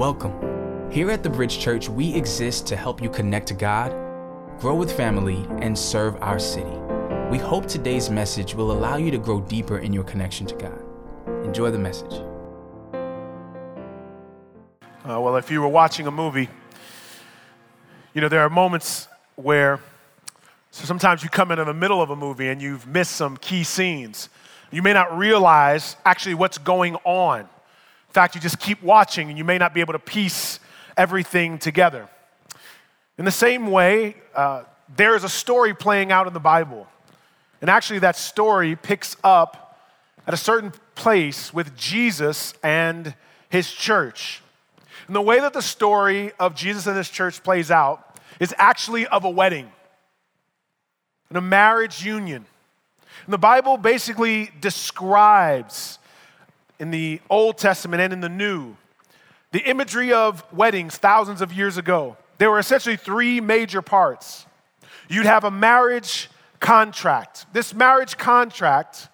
Welcome. Here at the Bridge Church, we exist to help you connect to God, grow with family, and serve our city. We hope today's message will allow you to grow deeper in your connection to God. Enjoy the message. Uh, well, if you were watching a movie, you know, there are moments where so sometimes you come into the middle of a movie and you've missed some key scenes. You may not realize actually what's going on. In fact, you just keep watching and you may not be able to piece everything together. In the same way, uh, there is a story playing out in the Bible. And actually, that story picks up at a certain place with Jesus and his church. And the way that the story of Jesus and his church plays out is actually of a wedding and a marriage union. And the Bible basically describes in the Old Testament and in the New, the imagery of weddings thousands of years ago, there were essentially three major parts. You'd have a marriage contract. This marriage contract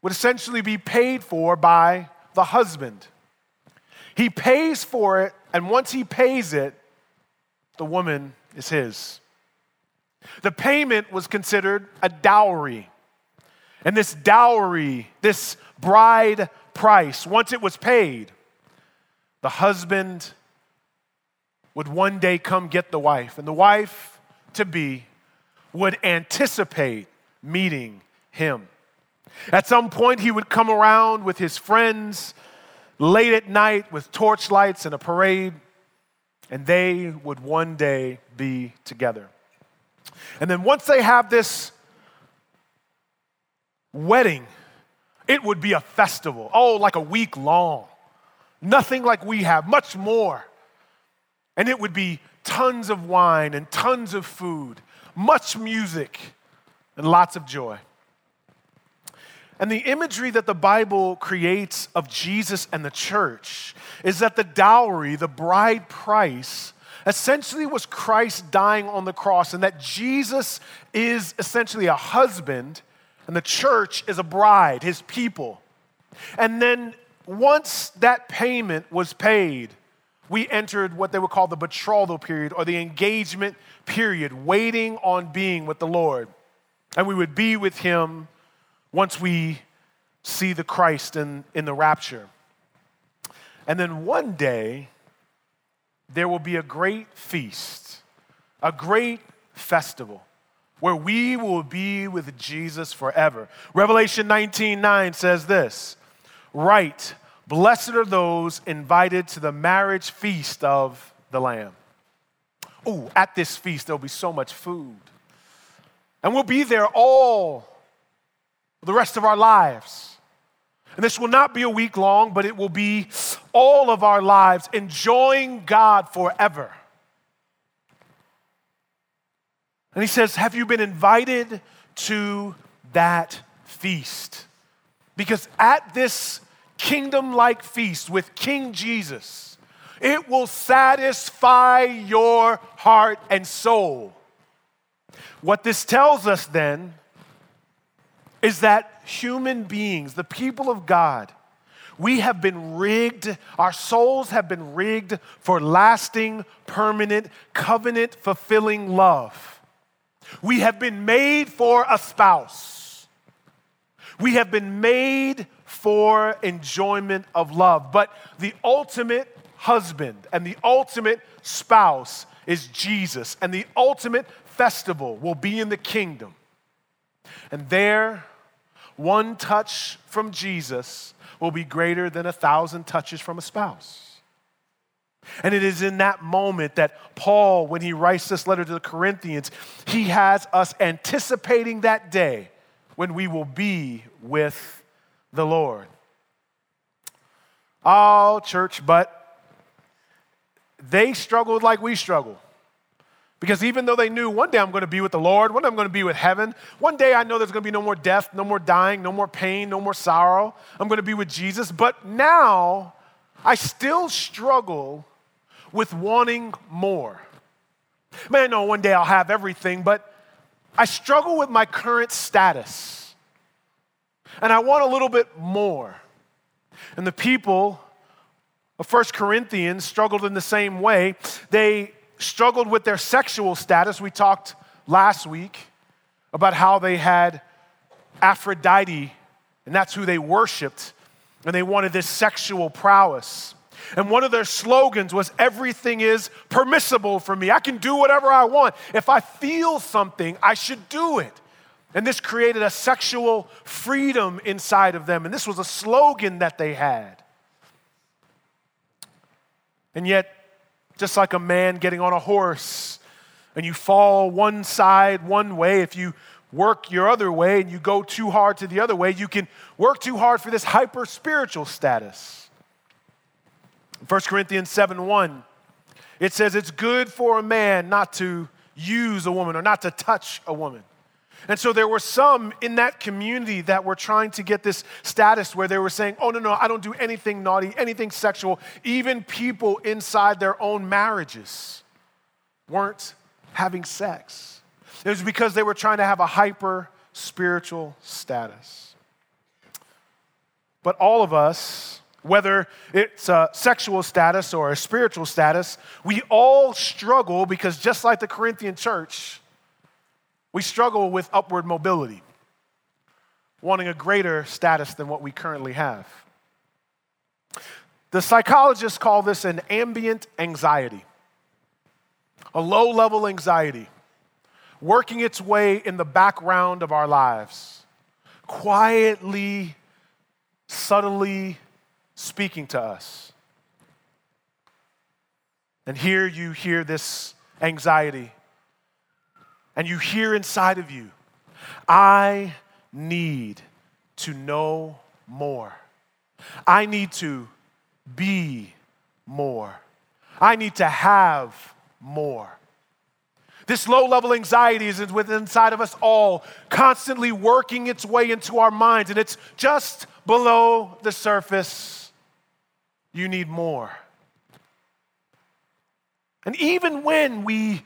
would essentially be paid for by the husband. He pays for it, and once he pays it, the woman is his. The payment was considered a dowry. And this dowry, this bride price, once it was paid, the husband would one day come get the wife, and the wife to be would anticipate meeting him. At some point, he would come around with his friends late at night with torchlights and a parade, and they would one day be together. And then once they have this wedding, it would be a festival. Oh, like a week long. Nothing like we have, much more. And it would be tons of wine and tons of food, much music, and lots of joy. And the imagery that the Bible creates of Jesus and the church is that the dowry, the bride price, essentially was Christ dying on the cross, and that Jesus is essentially a husband and the church is a bride, his people. And then once that payment was paid, we entered what they would call the betrothal period or the engagement period, waiting on being with the Lord. And we would be with him once we see the Christ in, in the rapture. And then one day, there will be a great feast, a great festival where we will be with Jesus forever. Revelation 19 9 says this Write, blessed are those invited to the marriage feast of the Lamb. Oh, at this feast, there'll be so much food. And we'll be there all the rest of our lives. And this will not be a week long, but it will be all of our lives enjoying God forever. And he says, Have you been invited to that feast? Because at this kingdom like feast with King Jesus, it will satisfy your heart and soul. What this tells us then is that human beings, the people of God, we have been rigged, our souls have been rigged for lasting, permanent, covenant fulfilling love. We have been made for a spouse. We have been made for enjoyment of love. But the ultimate husband and the ultimate spouse is Jesus. And the ultimate festival will be in the kingdom. And there, one touch from Jesus will be greater than a thousand touches from a spouse. And it is in that moment that Paul, when he writes this letter to the Corinthians, he has us anticipating that day when we will be with the Lord. Oh, church, but they struggled like we struggle. Because even though they knew one day I'm going to be with the Lord, one day I'm going to be with heaven, one day I know there's going to be no more death, no more dying, no more pain, no more sorrow, I'm going to be with Jesus. But now I still struggle with wanting more. Man, I know one day I'll have everything, but I struggle with my current status. And I want a little bit more. And the people of 1 Corinthians struggled in the same way. They struggled with their sexual status. We talked last week about how they had Aphrodite, and that's who they worshiped, and they wanted this sexual prowess. And one of their slogans was, Everything is permissible for me. I can do whatever I want. If I feel something, I should do it. And this created a sexual freedom inside of them. And this was a slogan that they had. And yet, just like a man getting on a horse, and you fall one side one way, if you work your other way and you go too hard to the other way, you can work too hard for this hyper spiritual status. 1 Corinthians 7 1, it says, It's good for a man not to use a woman or not to touch a woman. And so there were some in that community that were trying to get this status where they were saying, oh, no, no, I don't do anything naughty, anything sexual. Even people inside their own marriages weren't having sex. It was because they were trying to have a hyper spiritual status. But all of us, whether it's a sexual status or a spiritual status, we all struggle because just like the Corinthian church, we struggle with upward mobility, wanting a greater status than what we currently have. The psychologists call this an ambient anxiety, a low level anxiety working its way in the background of our lives, quietly, subtly speaking to us. And here you hear this anxiety and you hear inside of you, I need to know more. I need to be more. I need to have more. This low level anxiety is within inside of us all, constantly working its way into our minds, and it's just below the surface. You need more. And even when we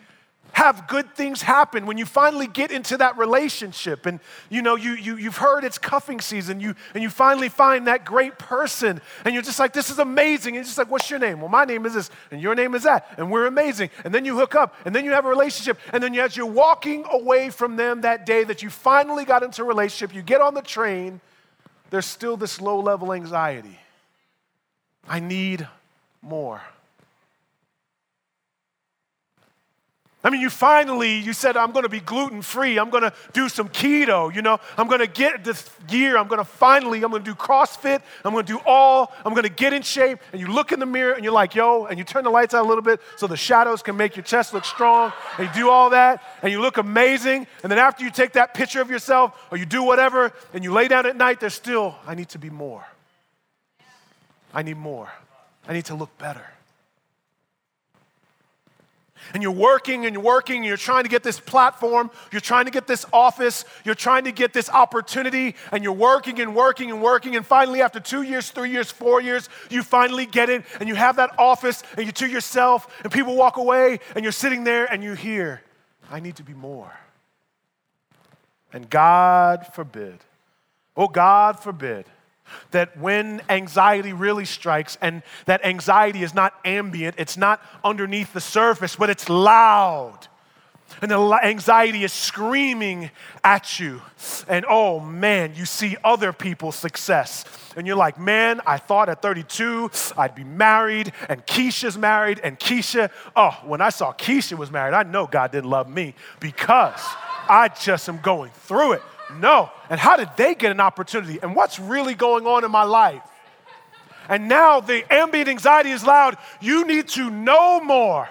have good things happen when you finally get into that relationship and you know you, you, you've heard it's cuffing season you, and you finally find that great person and you're just like this is amazing. And you're just like what's your name? Well my name is this and your name is that and we're amazing. And then you hook up and then you have a relationship and then as you're walking away from them that day that you finally got into a relationship you get on the train there's still this low level anxiety i need more I mean, you finally, you said, I'm going to be gluten free. I'm going to do some keto. You know, I'm going to get this year. I'm going to finally, I'm going to do CrossFit. I'm going to do all. I'm going to get in shape. And you look in the mirror and you're like, yo, and you turn the lights out a little bit so the shadows can make your chest look strong. And you do all that and you look amazing. And then after you take that picture of yourself or you do whatever and you lay down at night, there's still, I need to be more. I need more. I need to look better. And you're working and you're working and you're trying to get this platform, you're trying to get this office, you're trying to get this opportunity, and you're working and working and working. And finally, after two years, three years, four years, you finally get it. And you have that office and you're to yourself, and people walk away and you're sitting there and you hear, I need to be more. And God forbid, oh, God forbid that when anxiety really strikes, and that anxiety is not ambient, it's not underneath the surface, but it's loud. And the anxiety is screaming at you. And oh man, you see other people's success. And you're like, man, I thought at 32 I'd be married, and Keisha's married, and Keisha, oh, when I saw Keisha was married, I know God didn't love me because I just am going through it. No. And how did they get an opportunity? And what's really going on in my life? And now the ambient anxiety is loud. You need to know more.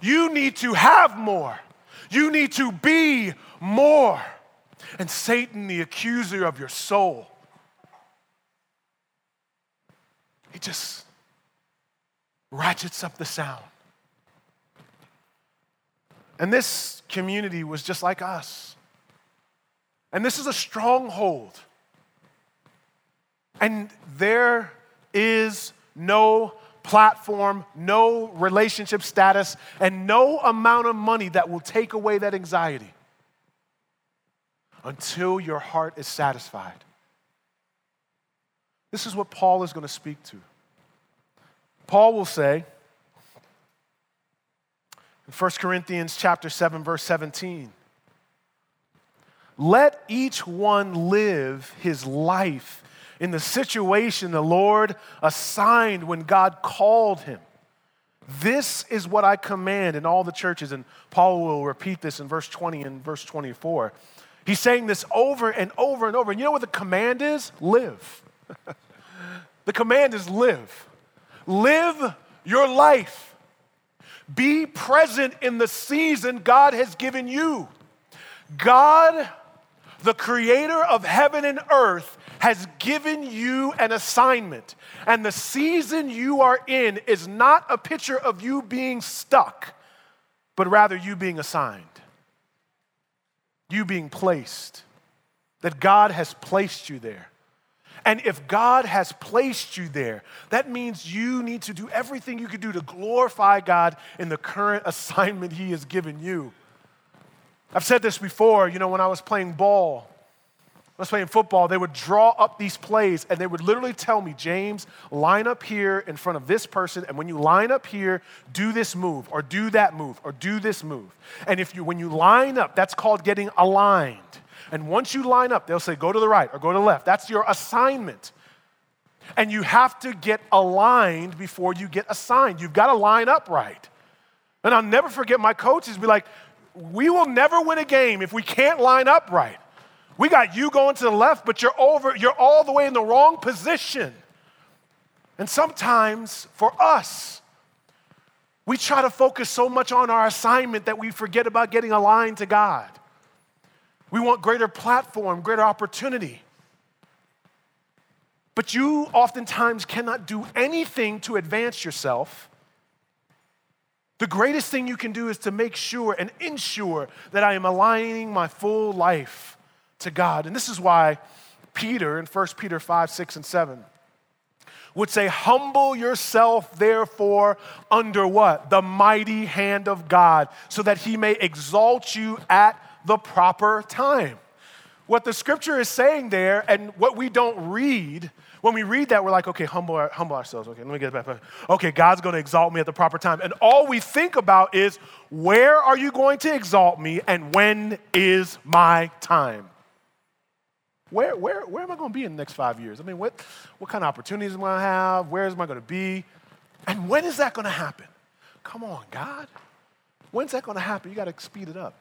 You need to have more. You need to be more. And Satan, the accuser of your soul, he just ratchets up the sound. And this community was just like us. And this is a stronghold. And there is no platform, no relationship status, and no amount of money that will take away that anxiety until your heart is satisfied. This is what Paul is going to speak to. Paul will say in 1 Corinthians chapter 7 verse 17, let each one live his life in the situation the Lord assigned when God called him. This is what I command in all the churches. And Paul will repeat this in verse 20 and verse 24. He's saying this over and over and over. And you know what the command is? Live. the command is live. Live your life. Be present in the season God has given you. God, the creator of heaven and earth, has given you an assignment. And the season you are in is not a picture of you being stuck, but rather you being assigned, you being placed, that God has placed you there. And if God has placed you there, that means you need to do everything you can do to glorify God in the current assignment He has given you. I've said this before, you know, when I was playing ball, I was playing football, they would draw up these plays and they would literally tell me, James, line up here in front of this person, and when you line up here, do this move, or do that move, or do this move. And if you when you line up, that's called getting aligned. And once you line up, they'll say, go to the right or go to the left. That's your assignment. And you have to get aligned before you get assigned. You've got to line up right. And I'll never forget my coaches be like, we will never win a game if we can't line up right. We got you going to the left, but you're over, you're all the way in the wrong position. And sometimes for us, we try to focus so much on our assignment that we forget about getting aligned to God. We want greater platform, greater opportunity. But you oftentimes cannot do anything to advance yourself. The greatest thing you can do is to make sure and ensure that I am aligning my full life to God. And this is why Peter in 1 Peter 5, 6, and 7 would say, Humble yourself, therefore, under what? The mighty hand of God, so that he may exalt you at the proper time. What the scripture is saying there, and what we don't read, when we read that, we're like, okay, humble, humble ourselves. Okay, let me get back. Okay, God's going to exalt me at the proper time. And all we think about is, where are you going to exalt me, and when is my time? Where, where, where am I going to be in the next five years? I mean, what, what kind of opportunities am I going to have? Where am I going to be? And when is that going to happen? Come on, God. When's that going to happen? You got to speed it up.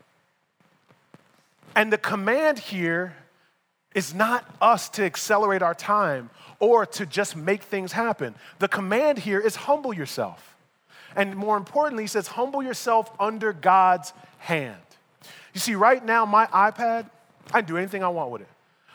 And the command here is not us to accelerate our time or to just make things happen. The command here is humble yourself. And more importantly, he says, humble yourself under God's hand. You see, right now, my iPad, I can do anything I want with it.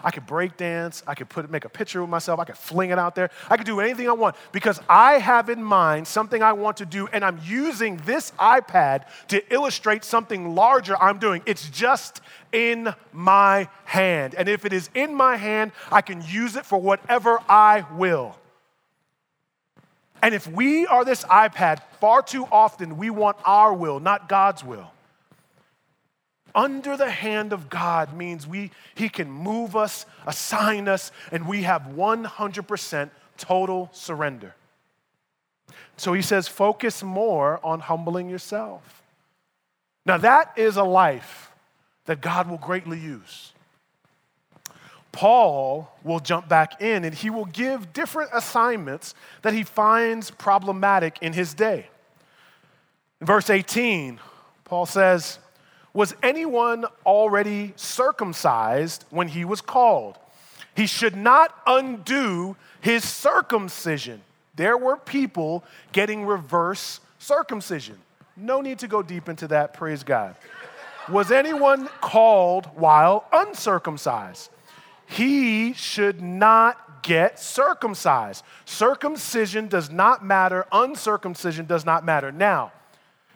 I could break dance. I could put, make a picture of myself. I could fling it out there. I could do anything I want because I have in mind something I want to do, and I'm using this iPad to illustrate something larger I'm doing. It's just in my hand. And if it is in my hand, I can use it for whatever I will. And if we are this iPad, far too often we want our will, not God's will under the hand of God means we, He can move us, assign us, and we have 100% total surrender. So he says, focus more on humbling yourself. Now, that is a life that God will greatly use. Paul will jump back in and he will give different assignments that he finds problematic in his day. In verse 18, Paul says, was anyone already circumcised when he was called? He should not undo his circumcision. There were people getting reverse circumcision. No need to go deep into that, praise God. Was anyone called while uncircumcised? He should not get circumcised. Circumcision does not matter, uncircumcision does not matter. Now,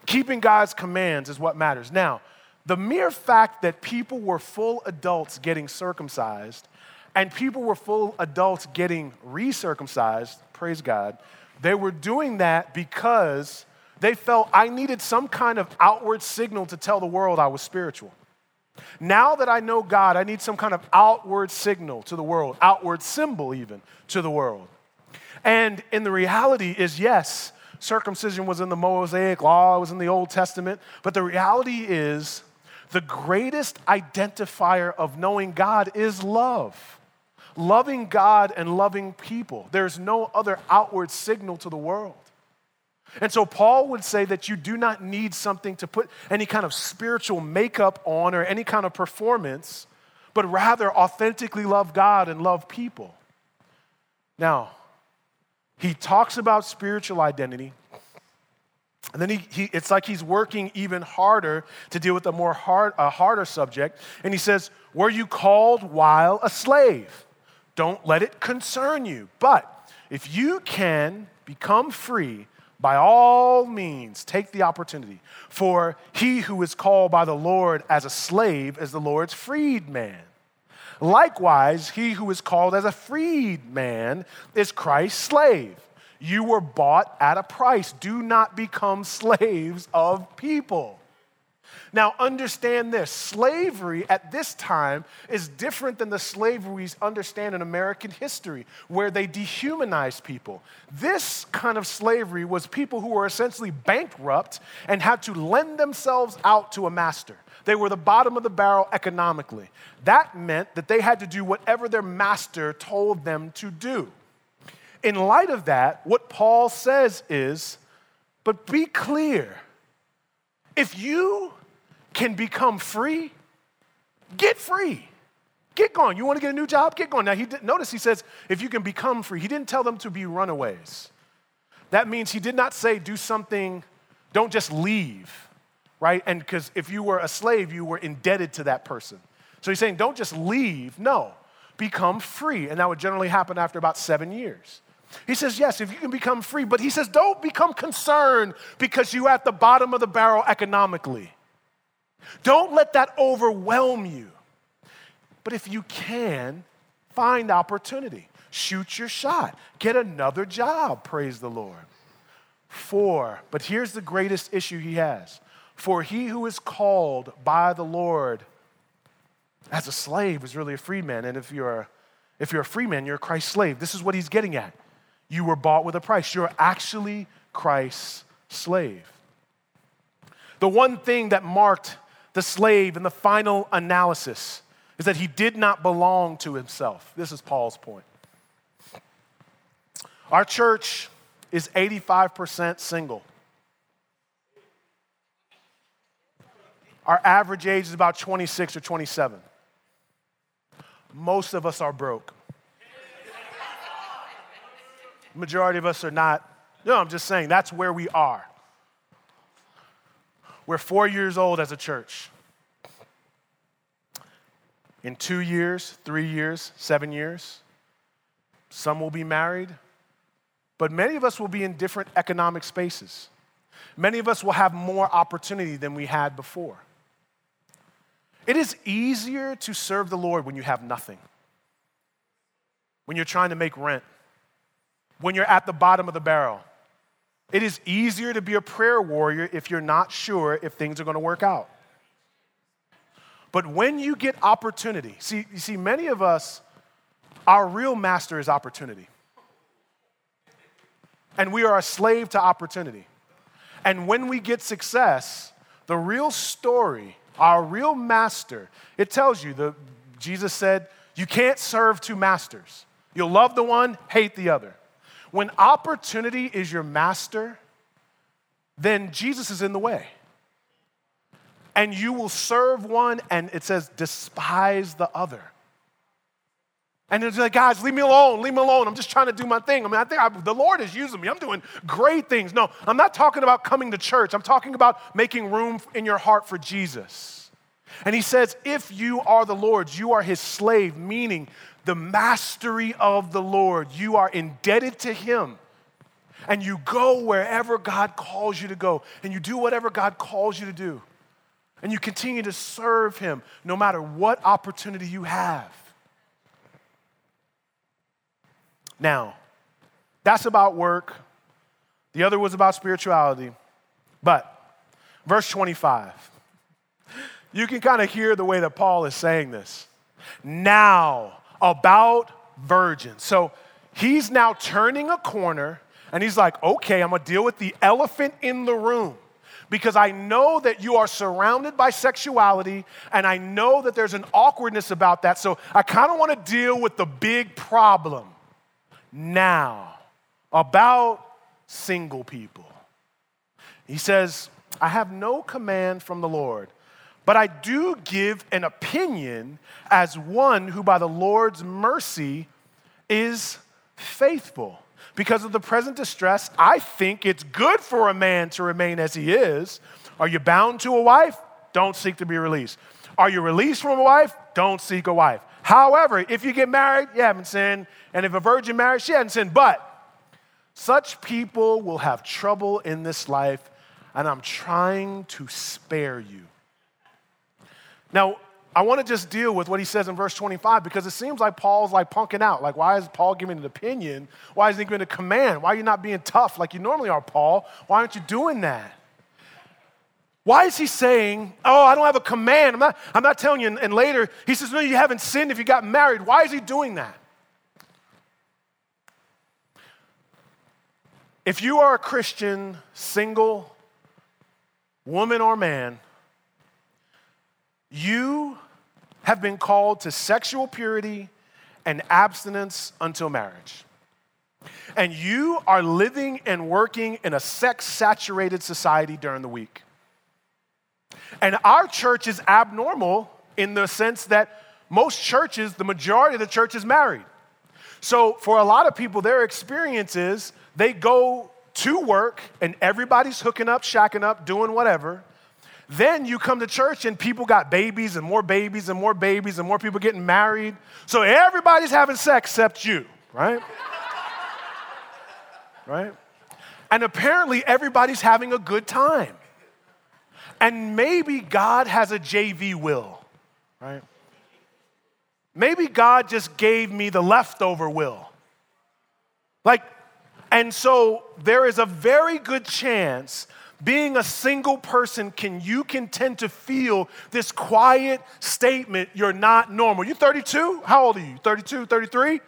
keeping God's commands is what matters. Now, the mere fact that people were full adults getting circumcised and people were full adults getting recircumcised, praise God, they were doing that because they felt I needed some kind of outward signal to tell the world I was spiritual. Now that I know God, I need some kind of outward signal to the world, outward symbol even to the world. And in the reality is, yes, circumcision was in the Mosaic law, it was in the Old Testament, but the reality is the greatest identifier of knowing God is love. Loving God and loving people. There's no other outward signal to the world. And so Paul would say that you do not need something to put any kind of spiritual makeup on or any kind of performance, but rather authentically love God and love people. Now, he talks about spiritual identity. And then he, he, it's like he's working even harder to deal with a more hard, a harder subject. And he says, Were you called while a slave? Don't let it concern you. But if you can become free, by all means, take the opportunity. For he who is called by the Lord as a slave is the Lord's freedman. Likewise, he who is called as a freedman is Christ's slave. You were bought at a price. Do not become slaves of people. Now, understand this slavery at this time is different than the slavery we understand in American history, where they dehumanized people. This kind of slavery was people who were essentially bankrupt and had to lend themselves out to a master. They were the bottom of the barrel economically. That meant that they had to do whatever their master told them to do. In light of that, what Paul says is, but be clear. If you can become free, get free. Get going. You want to get a new job? Get going. Now, he did, notice he says, if you can become free. He didn't tell them to be runaways. That means he did not say, do something, don't just leave, right? And because if you were a slave, you were indebted to that person. So he's saying, don't just leave. No, become free. And that would generally happen after about seven years. He says, yes, if you can become free, but he says, don't become concerned because you're at the bottom of the barrel economically. Don't let that overwhelm you. But if you can, find opportunity. Shoot your shot. Get another job, praise the Lord. For, but here's the greatest issue he has for he who is called by the Lord as a slave is really a free man. And if you're, if you're a free man, you're a Christ's slave. This is what he's getting at. You were bought with a price. You're actually Christ's slave. The one thing that marked the slave in the final analysis is that he did not belong to himself. This is Paul's point. Our church is 85% single. Our average age is about 26 or 27. Most of us are broke. Majority of us are not. No, I'm just saying that's where we are. We're four years old as a church. In two years, three years, seven years, some will be married, but many of us will be in different economic spaces. Many of us will have more opportunity than we had before. It is easier to serve the Lord when you have nothing, when you're trying to make rent, when you're at the bottom of the barrel, it is easier to be a prayer warrior if you're not sure if things are going to work out. But when you get opportunity, see, you see, many of us, our real master is opportunity. And we are a slave to opportunity. And when we get success, the real story, our real master, it tells you, the, Jesus said, you can't serve two masters. You'll love the one, hate the other. When opportunity is your master, then Jesus is in the way. And you will serve one, and it says, despise the other. And it's like, guys, leave me alone, leave me alone. I'm just trying to do my thing. I mean, I think I, the Lord is using me. I'm doing great things. No, I'm not talking about coming to church. I'm talking about making room in your heart for Jesus. And he says, if you are the Lord's, you are his slave, meaning the mastery of the Lord. You are indebted to Him. And you go wherever God calls you to go. And you do whatever God calls you to do. And you continue to serve Him no matter what opportunity you have. Now, that's about work. The other was about spirituality. But, verse 25, you can kind of hear the way that Paul is saying this. Now, about virgins. So He's now turning a corner and he's like, okay, I'm gonna deal with the elephant in the room because I know that you are surrounded by sexuality and I know that there's an awkwardness about that. So I kind of want to deal with the big problem now about single people. He says, I have no command from the Lord, but I do give an opinion as one who by the Lord's mercy is faithful. Because of the present distress, I think it's good for a man to remain as he is. Are you bound to a wife? Don't seek to be released. Are you released from a wife? Don't seek a wife. However, if you get married, you haven't sinned. And if a virgin married, she hasn't sinned. But such people will have trouble in this life, and I'm trying to spare you. Now, I want to just deal with what he says in verse 25 because it seems like Paul's like punking out. Like, why is Paul giving an opinion? Why is he giving a command? Why are you not being tough like you normally are, Paul? Why aren't you doing that? Why is he saying, Oh, I don't have a command? I'm not, I'm not telling you. And, and later, he says, No, you haven't sinned if you got married. Why is he doing that? If you are a Christian, single, woman or man, you have been called to sexual purity and abstinence until marriage. And you are living and working in a sex saturated society during the week. And our church is abnormal in the sense that most churches, the majority of the church is married. So for a lot of people, their experience is they go to work and everybody's hooking up, shacking up, doing whatever. Then you come to church and people got babies and more babies and more babies and more people getting married. So everybody's having sex except you, right? right? And apparently everybody's having a good time. And maybe God has a JV will, right? Maybe God just gave me the leftover will. Like, and so there is a very good chance being a single person can you can tend to feel this quiet statement you're not normal. You're 32 how old are you? 32 33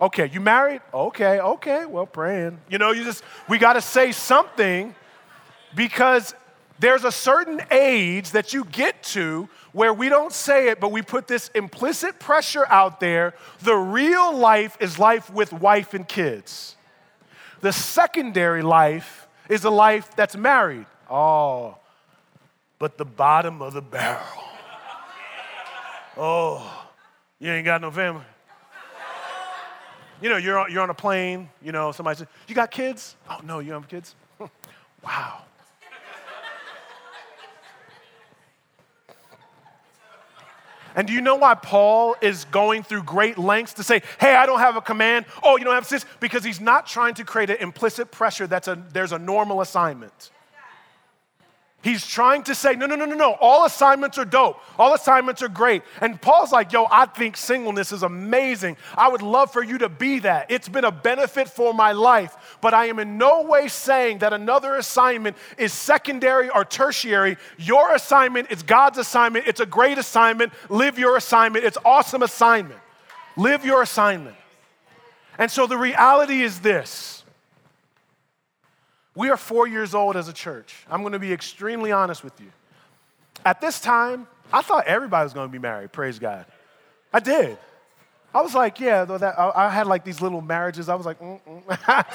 okay you married? Okay okay well praying. You know you just we got to say something because there's a certain age that you get to where we don't say it but we put this implicit pressure out there. The real life is life with wife and kids. The secondary life is a life that's married. Oh, but the bottom of the barrel. Oh, you ain't got no family. You know, you're on, you're on a plane, you know, somebody says, You got kids? Oh, no, you don't have kids? wow. And do you know why Paul is going through great lengths to say, hey, I don't have a command. Oh, you don't have this? Because he's not trying to create an implicit pressure that's a, there's a normal assignment. He's trying to say, no, no, no, no, no. All assignments are dope. All assignments are great. And Paul's like, yo, I think singleness is amazing. I would love for you to be that. It's been a benefit for my life. But I am in no way saying that another assignment is secondary or tertiary. Your assignment is God's assignment. It's a great assignment. Live your assignment. It's awesome assignment. Live your assignment. And so the reality is this we are four years old as a church. I'm going to be extremely honest with you. At this time, I thought everybody was going to be married, praise God. I did. I was like, yeah, though that, I, I had like these little marriages. I was like, mm, mm.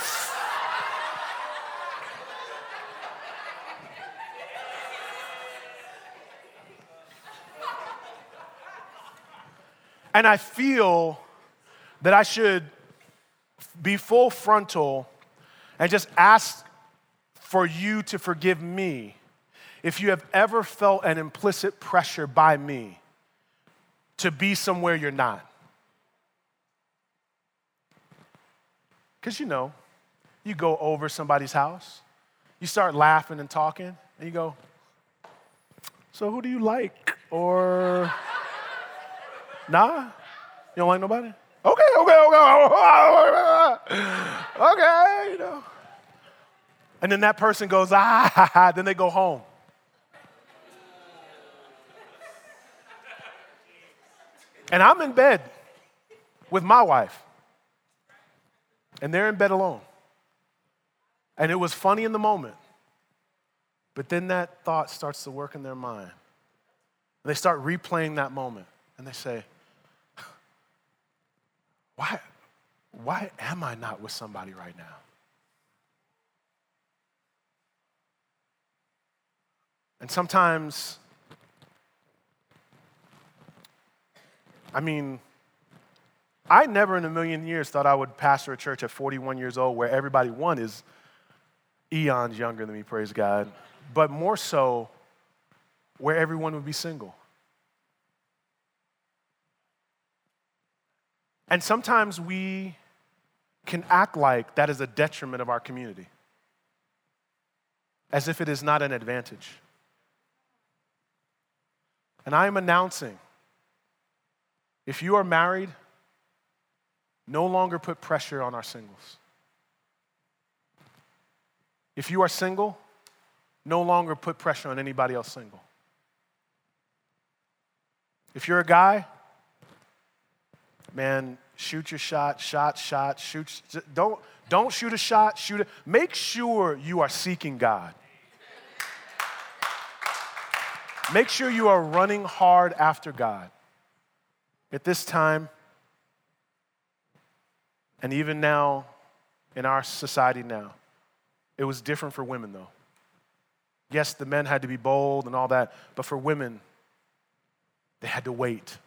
and I feel that I should be full frontal and just ask for you to forgive me if you have ever felt an implicit pressure by me to be somewhere you're not. Because you know, you go over somebody's house, you start laughing and talking, and you go, So who do you like? Or, nah? You don't like nobody? Okay, okay, okay. Okay, you know. And then that person goes, ah, then they go home. And I'm in bed with my wife. And they're in bed alone. And it was funny in the moment. But then that thought starts to work in their mind. And they start replaying that moment. And they say, why, why am I not with somebody right now? And sometimes, I mean, I never in a million years thought I would pastor a church at 41 years old where everybody, one, is eons younger than me, praise God, but more so where everyone would be single. And sometimes we can act like that is a detriment of our community, as if it is not an advantage. And I am announcing if you are married, no longer put pressure on our singles. If you are single, no longer put pressure on anybody else single. If you're a guy, man, shoot your shot, shot, shot, shoot. Don't, don't shoot a shot, shoot it. Make sure you are seeking God. Make sure you are running hard after God. At this time, and even now in our society now, it was different for women though. Yes, the men had to be bold and all that, but for women, they had to wait.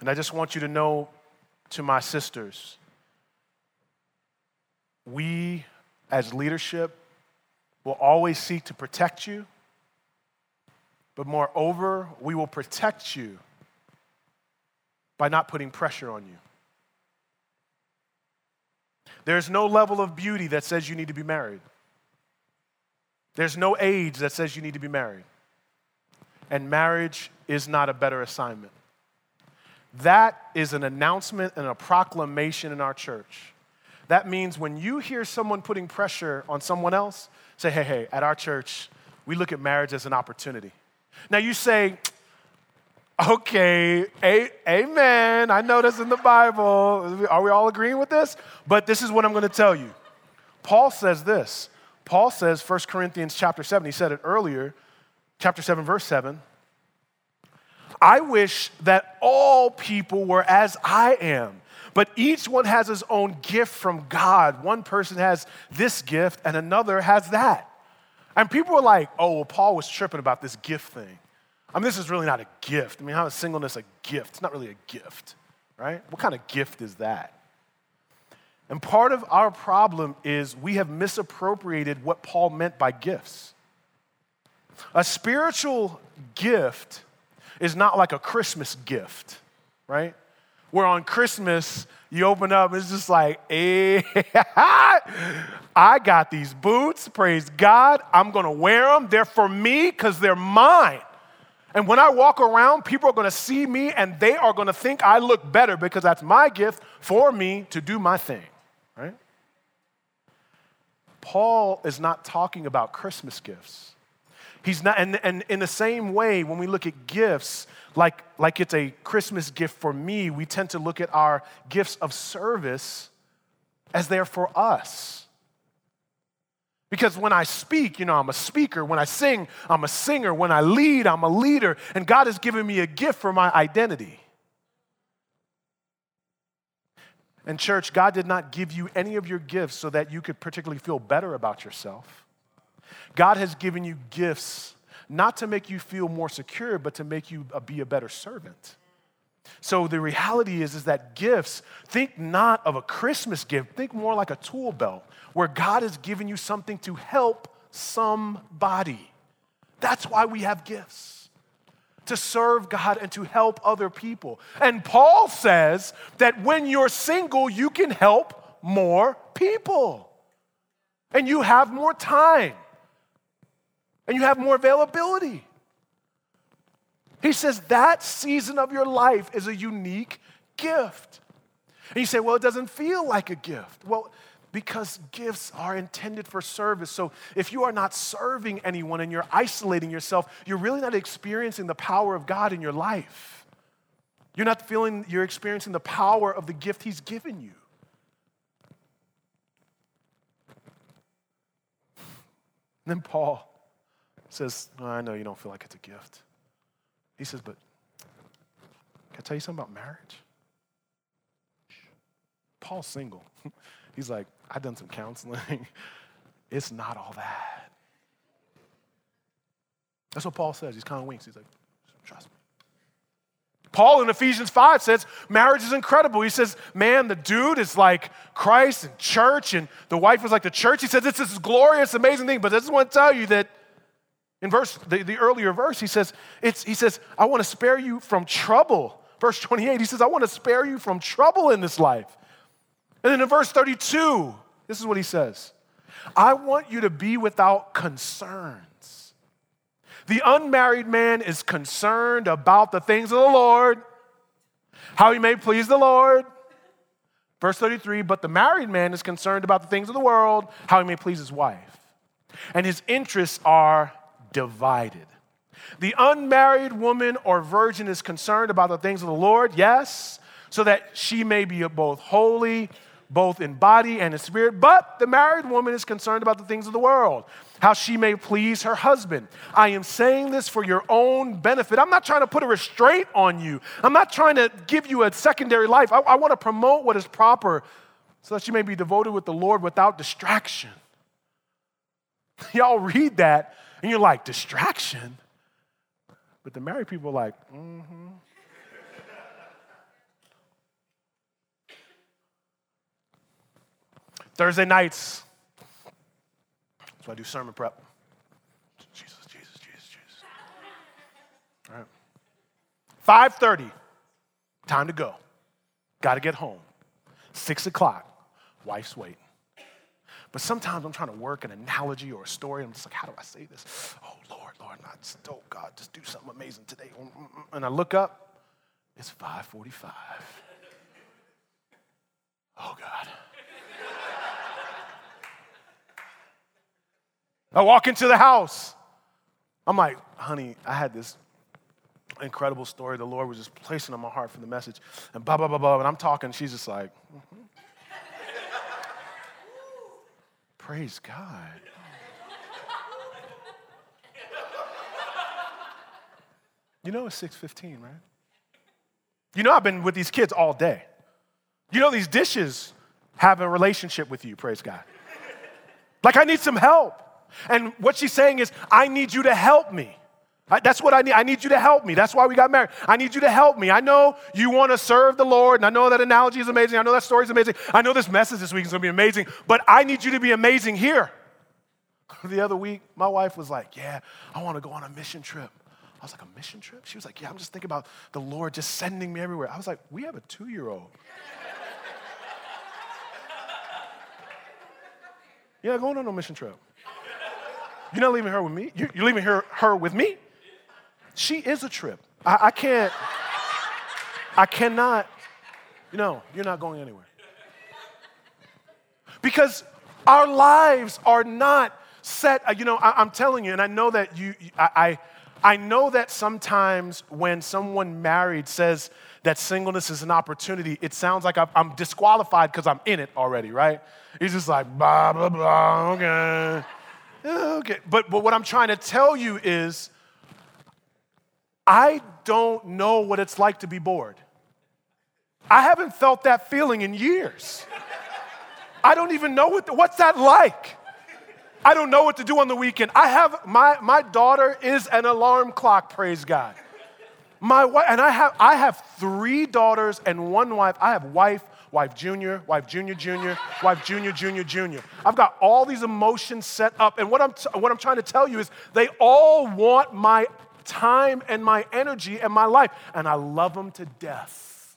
And I just want you to know to my sisters, we as leadership will always seek to protect you, but moreover, we will protect you by not putting pressure on you. There's no level of beauty that says you need to be married. There's no age that says you need to be married. And marriage is not a better assignment. That is an announcement and a proclamation in our church. That means when you hear someone putting pressure on someone else, say, hey, hey, at our church, we look at marriage as an opportunity. Now you say, okay, a- amen. I know that's in the Bible. Are we all agreeing with this? But this is what I'm going to tell you. Paul says this. Paul says, 1 Corinthians chapter 7, he said it earlier, chapter 7, verse 7. I wish that all people were as I am, but each one has his own gift from God. One person has this gift and another has that. And people were like, oh, well, Paul was tripping about this gift thing. I mean, this is really not a gift. I mean, how is singleness a gift? It's not really a gift, right? What kind of gift is that? And part of our problem is we have misappropriated what Paul meant by gifts. A spiritual gift is not like a Christmas gift, right? Where on Christmas, you open up, it's just like, hey, I got these boots, praise God. I'm gonna wear them. They're for me because they're mine. And when I walk around, people are gonna see me and they are gonna think I look better because that's my gift for me to do my thing, right? Paul is not talking about Christmas gifts. He's not, and, and in the same way, when we look at gifts, like, like it's a Christmas gift for me, we tend to look at our gifts of service as they're for us. Because when I speak, you know, I'm a speaker. When I sing, I'm a singer. When I lead, I'm a leader. And God has given me a gift for my identity. And, church, God did not give you any of your gifts so that you could particularly feel better about yourself. God has given you gifts not to make you feel more secure, but to make you be a better servant. So the reality is, is that gifts, think not of a Christmas gift, think more like a tool belt where God has given you something to help somebody. That's why we have gifts to serve God and to help other people. And Paul says that when you're single, you can help more people and you have more time and you have more availability. He says that season of your life is a unique gift. And you say, well, it doesn't feel like a gift. Well, because gifts are intended for service. So if you are not serving anyone and you're isolating yourself, you're really not experiencing the power of God in your life. You're not feeling, you're experiencing the power of the gift He's given you. And then Paul says, oh, I know you don't feel like it's a gift. He says, but can I tell you something about marriage? Paul's single. He's like, I've done some counseling. it's not all that. That's what Paul says. He's kind of winks. He's like, trust me. Paul in Ephesians 5 says marriage is incredible. He says, man, the dude is like Christ and church, and the wife is like the church. He says it's this glorious, amazing thing. But I just want to tell you that in verse, the, the earlier verse, he says, it's, he says, I want to spare you from trouble. Verse 28, he says, I want to spare you from trouble in this life. And then in verse 32, this is what he says I want you to be without concerns. The unmarried man is concerned about the things of the Lord, how he may please the Lord. Verse 33, but the married man is concerned about the things of the world, how he may please his wife. And his interests are divided. The unmarried woman or virgin is concerned about the things of the Lord, yes, so that she may be both holy, both in body and in spirit. But the married woman is concerned about the things of the world, how she may please her husband. I am saying this for your own benefit. I'm not trying to put a restraint on you, I'm not trying to give you a secondary life. I, I want to promote what is proper so that you may be devoted with the Lord without distraction. Y'all read that and you're like, distraction? But the married people are like, mm hmm. Thursday nights. Why I do sermon prep. Jesus, Jesus, Jesus, Jesus. All right. 5.30, time to go. Got to get home. 6 o'clock, wife's waiting. But sometimes I'm trying to work an analogy or a story. I'm just like, how do I say this? Oh, Lord, Lord, not oh, God, just do something amazing today. Mm, mm, mm. And I look up, it's 545. Oh, God. I walk into the house. I'm like, honey, I had this incredible story the Lord was just placing on my heart for the message. And blah, blah, blah, blah. And I'm talking, she's just like, mm-hmm. Praise God. You know it's 6:15, right? You know I've been with these kids all day. You know these dishes have a relationship with you, praise God. Like I need some help. And what she's saying is, I need you to help me. That's what I need. I need you to help me. That's why we got married. I need you to help me. I know you want to serve the Lord, and I know that analogy is amazing. I know that story is amazing. I know this message this week is going to be amazing, but I need you to be amazing here. The other week, my wife was like, Yeah, I want to go on a mission trip. I was like, A mission trip? She was like, Yeah, I'm just thinking about the Lord just sending me everywhere. I was like, We have a two year old. You're not going on no mission trip. You're not leaving her with me. You're leaving her, her with me. She is a trip. I, I can't, I cannot, you know, you're not going anywhere. Because our lives are not set, uh, you know, I, am telling you, and I know that you, I, I, I know that sometimes when someone married says that singleness is an opportunity, it sounds like I'm disqualified because I'm in it already, right? He's just like, blah, blah, blah, okay. Okay. But, but what I'm trying to tell you is, I don't know what it's like to be bored. I haven't felt that feeling in years. I don't even know what what's that like. I don't know what to do on the weekend. I have my my daughter is an alarm clock, praise God. My wife and I have I have three daughters and one wife. I have wife, wife junior, wife junior junior, wife junior junior junior. I've got all these emotions set up and what I'm t- what I'm trying to tell you is they all want my time and my energy and my life, and I love them to death.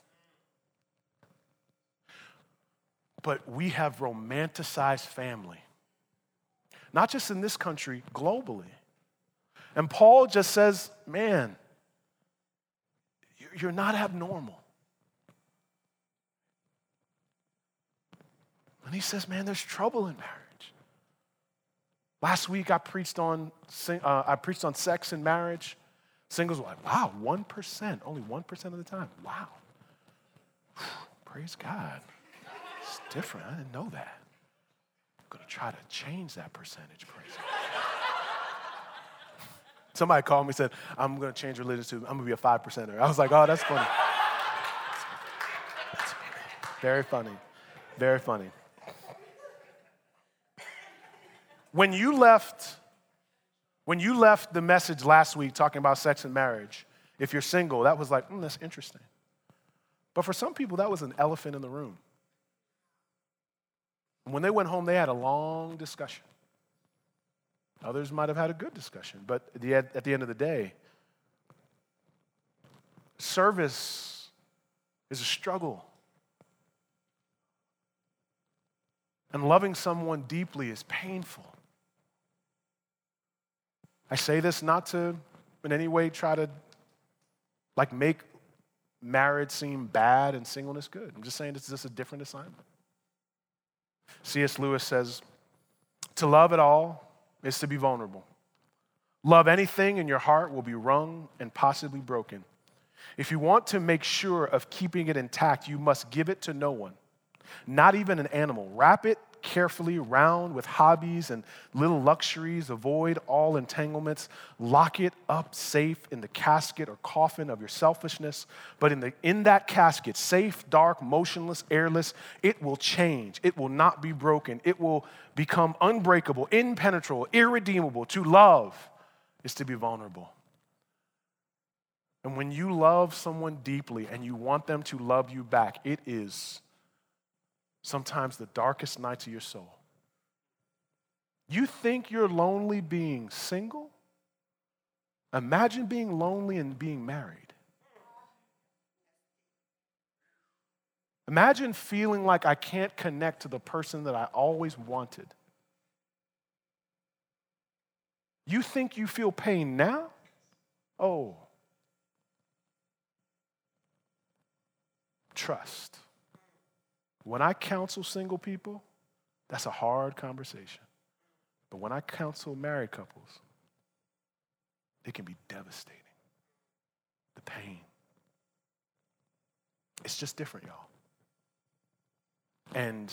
But we have romanticized family, not just in this country, globally. And Paul just says, man, you're not abnormal. And he says, man, there's trouble in marriage. Last week I preached on, uh, I preached on sex and marriage. Singles were like, wow, 1%, only 1% of the time. Wow. Praise God. It's different. I didn't know that. I'm going to try to change that percentage. Praise God. Somebody called me and said, I'm going to change religion to, I'm going to be a five percenter. I was like, oh, that's funny. That's funny. Very funny. Very funny. When you left, when you left the message last week talking about sex and marriage, if you're single, that was like, mm, that's interesting. But for some people, that was an elephant in the room. When they went home, they had a long discussion. Others might have had a good discussion, but at the end of the day, service is a struggle. And loving someone deeply is painful. I say this not to in any way try to like make marriage seem bad and singleness good. I'm just saying it's just a different assignment. C.S. Lewis says, to love at all is to be vulnerable. Love anything and your heart will be wrung and possibly broken. If you want to make sure of keeping it intact, you must give it to no one, not even an animal. Wrap it carefully round with hobbies and little luxuries. Avoid all entanglements. Lock it up safe in the casket or coffin of your selfishness. But in, the, in that casket, safe, dark, motionless, airless, it will change. It will not be broken. It will become unbreakable, impenetrable, irredeemable. To love is to be vulnerable. And when you love someone deeply and you want them to love you back, it is sometimes the darkest nights of your soul. You think you're lonely being single? Imagine being lonely and being married. Imagine feeling like I can't connect to the person that I always wanted. You think you feel pain now? Oh. Trust. When I counsel single people, that's a hard conversation. But when I counsel married couples, it can be devastating. The pain. It's just different, y'all. And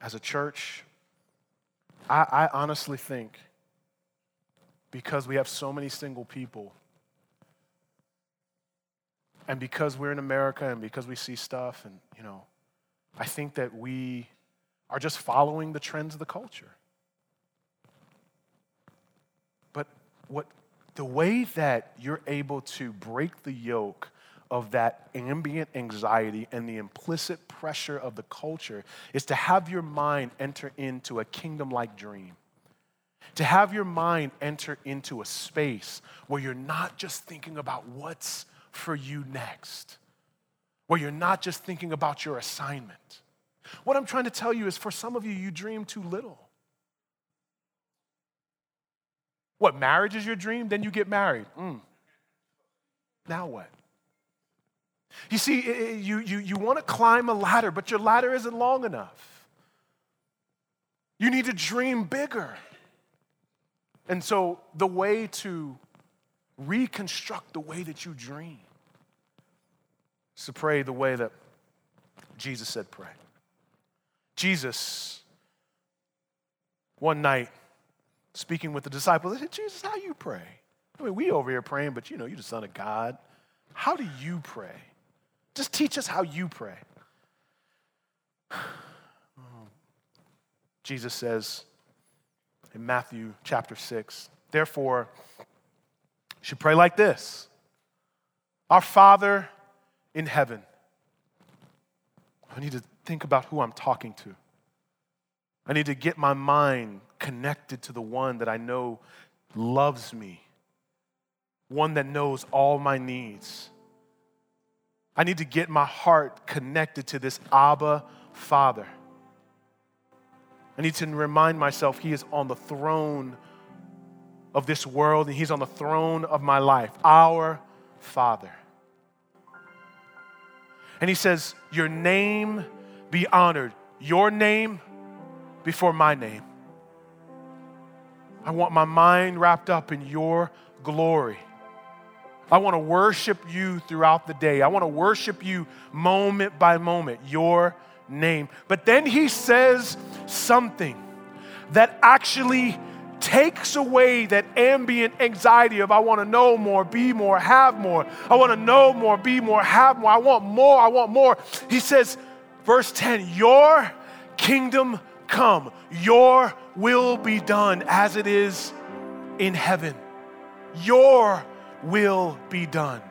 as a church, I, I, honestly think because we have so many single people, and because we're in America and because we see stuff, and you know, I think that we are just following the trends of the culture. But what the way that you're able to break the yoke of that ambient anxiety and the implicit pressure of the culture is to have your mind enter into a kingdom like dream. To have your mind enter into a space where you're not just thinking about what's for you next, where you're not just thinking about your assignment. What I'm trying to tell you is for some of you, you dream too little. What, marriage is your dream? Then you get married. Mm. Now what? You see, you, you, you want to climb a ladder, but your ladder isn't long enough. You need to dream bigger. And so, the way to reconstruct the way that you dream is to pray the way that Jesus said pray. Jesus, one night, speaking with the disciples, said, Jesus, how you pray? I mean, we over here praying, but you know, you're the Son of God. How do you pray? Just teach us how you pray. Jesus says in Matthew chapter 6, therefore, you should pray like this Our Father in heaven. I need to think about who I'm talking to. I need to get my mind connected to the one that I know loves me, one that knows all my needs I need to get my heart connected to this Abba Father. I need to remind myself He is on the throne of this world and He's on the throne of my life, our Father. And He says, Your name be honored, your name before my name. I want my mind wrapped up in your glory. I want to worship you throughout the day. I want to worship you moment by moment, your name. But then he says something that actually takes away that ambient anxiety of I want to know more, be more, have more. I want to know more, be more, have more. I want more, I want more. He says, verse 10, Your kingdom come, your will be done as it is in heaven. Your will be done.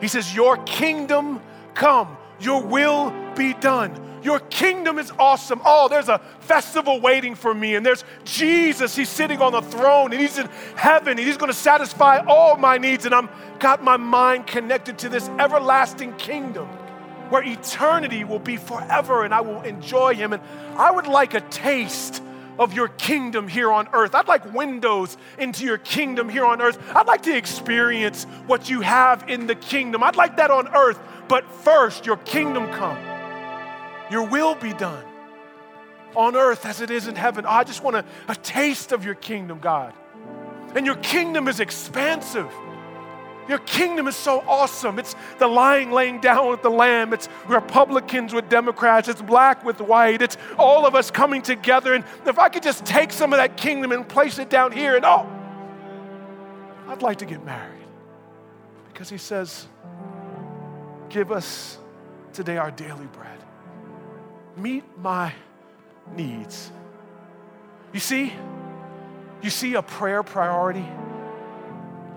He says, Your kingdom come, your will be done. Your kingdom is awesome. Oh, there's a festival waiting for me, and there's Jesus. He's sitting on the throne, and He's in heaven, and He's going to satisfy all my needs. And I'm got my mind connected to this everlasting kingdom where eternity will be forever, and I will enjoy Him. And I would like a taste of your kingdom here on earth. I'd like windows into your kingdom here on earth. I'd like to experience what you have in the kingdom. I'd like that on earth. But first, your kingdom come. Your will be done on earth as it is in heaven. I just want a, a taste of your kingdom, God. And your kingdom is expansive. Your kingdom is so awesome. It's the lying laying down with the lamb. It's Republicans with Democrats. It's black with white. It's all of us coming together. And if I could just take some of that kingdom and place it down here, and oh, I'd like to get married. Because he says, Give us today our daily bread meet my needs. You see, you see a prayer priority?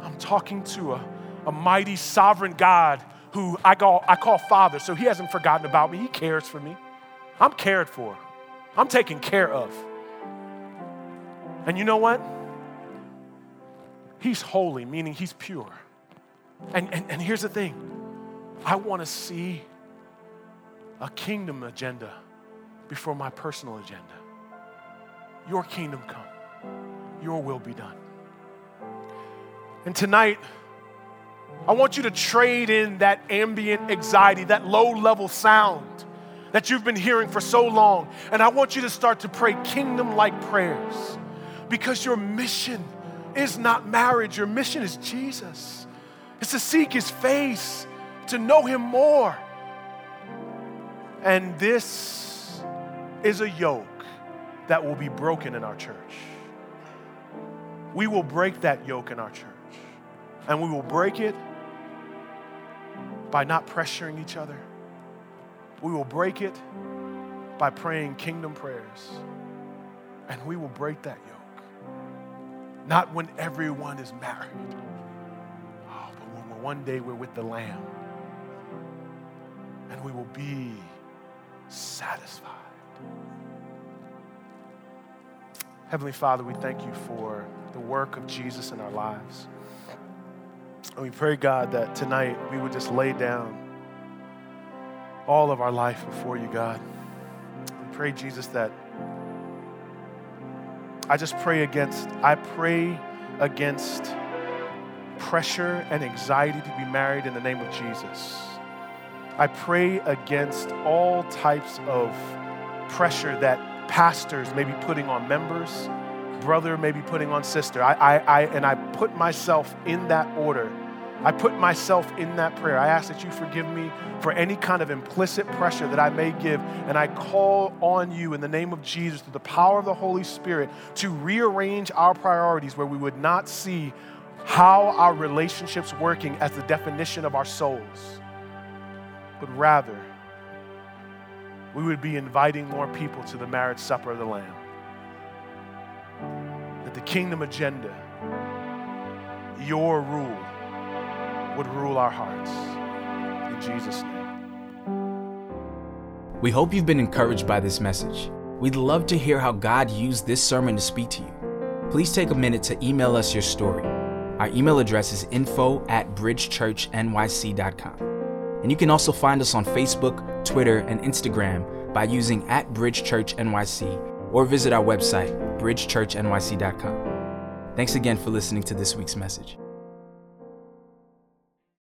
I'm talking to a, a mighty sovereign God who I call, I call Father, so He hasn't forgotten about me. He cares for me. I'm cared for, I'm taken care of. And you know what? He's holy, meaning He's pure. And, and, and here's the thing I want to see a kingdom agenda before my personal agenda. Your kingdom come, your will be done. And tonight, I want you to trade in that ambient anxiety, that low level sound that you've been hearing for so long. And I want you to start to pray kingdom like prayers because your mission is not marriage, your mission is Jesus. It's to seek his face, to know him more. And this is a yoke that will be broken in our church. We will break that yoke in our church. And we will break it by not pressuring each other. We will break it by praying kingdom prayers. And we will break that yoke. Not when everyone is married, oh, but when one day we're with the Lamb and we will be satisfied. Heavenly Father, we thank you for the work of Jesus in our lives. And we pray, God, that tonight we would just lay down all of our life before you, God. We pray, Jesus, that I just pray against, I pray against pressure and anxiety to be married in the name of Jesus. I pray against all types of pressure that pastors may be putting on members, brother may be putting on sister. I, I, I, and I put myself in that order. I put myself in that prayer. I ask that you forgive me for any kind of implicit pressure that I may give. And I call on you in the name of Jesus, through the power of the Holy Spirit, to rearrange our priorities where we would not see how our relationships working as the definition of our souls, but rather we would be inviting more people to the marriage supper of the Lamb. That the kingdom agenda, your rule, would rule our hearts. In Jesus' name. We hope you've been encouraged by this message. We'd love to hear how God used this sermon to speak to you. Please take a minute to email us your story. Our email address is info at bridgechurchnyc.com. And you can also find us on Facebook, Twitter, and Instagram by using at Bridge NYC or visit our website, bridgechurchnyc.com. Thanks again for listening to this week's message.